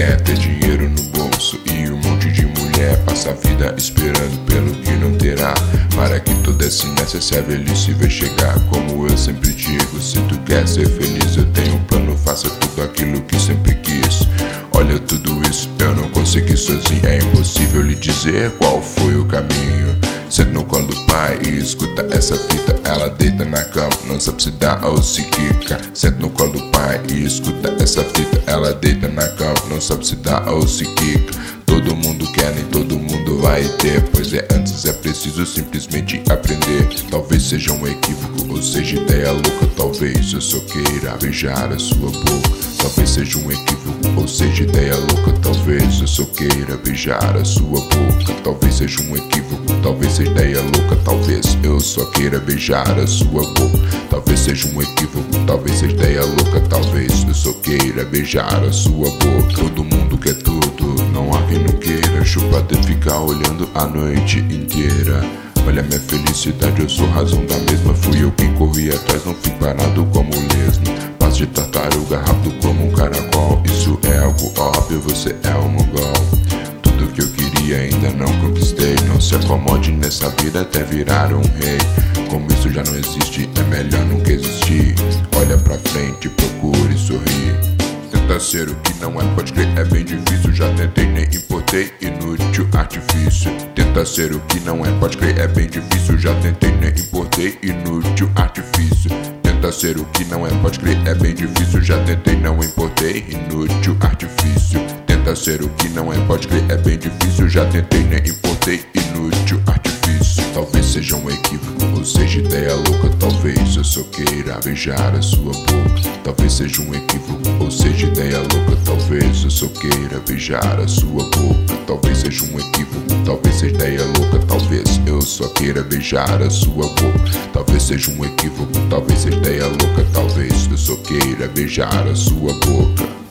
quer ter dinheiro no bolso e um monte de mulher passa a vida esperando pelo que não terá. Para que toda essa inércia se a velhice vê chegar. Como eu sempre digo, se tu quer ser feliz, eu tenho um plano, faça tudo aquilo que sempre quis. Olha tudo isso, eu não consegui sozinho, é impossível lhe dizer qual foi o caminho. Senta no colo do pai e escuta essa fita. Ela deita na cama, não sabe se dá ou se quica. Senta no colo do pai e escuta essa fita. Ela deita na cama, não sabe se dá ou se quica. Todo mundo quer, nem todo mundo vai ter. Pois é, antes é preciso simplesmente aprender. Talvez seja um equívoco, ou seja ideia louca. Talvez eu só queira beijar a sua boca. Talvez seja um equívoco, ou seja ideia louca. Talvez eu só queira beijar a sua boca. Talvez seja um equívoco, talvez seja ideia louca. Talvez eu só queira beijar a sua boca. Talvez seja um equívoco, talvez seja ideia louca. Talvez eu só queira beijar a sua boca. Todo mundo quer tudo, não há quem não queira. Chupada e ficar olhando a noite inteira. Olha minha felicidade, eu sou razão da mesma. Fui eu quem corri atrás, não fui parado como lesma. De tartaruga rápido como um caracol. Isso é algo óbvio, você é um mongol. Tudo que eu queria ainda não conquistei. Não se acomode nessa vida até virar um rei. Como isso já não existe, é melhor nunca existir. Olha pra frente, procure sorrir. Tenta ser o que não é, pode crer, é bem difícil. Já tentei, nem importei, inútil artifício. Tenta ser o que não é, pode crer, é bem difícil. Já tentei, nem importei, inútil artifício. Tenta ser o que não é, pode crer, é bem difícil. Já tentei, não importei, inútil artifício. Tenta ser o que não é, pode crer, é bem difícil. Já tentei, nem importei, inútil artifício. Talvez seja um equívoco, ou seja ideia louca. Talvez eu só queira beijar a sua boca. Talvez seja um equívoco, ou seja ideia louca. Talvez eu só queira beijar a sua boca. Talvez seja um equívoco, talvez seja ideia louca. Talvez eu só queira beijar a sua boca. Talvez seja um equívoco, talvez seja ideia louca. Talvez eu só queira beijar a sua boca.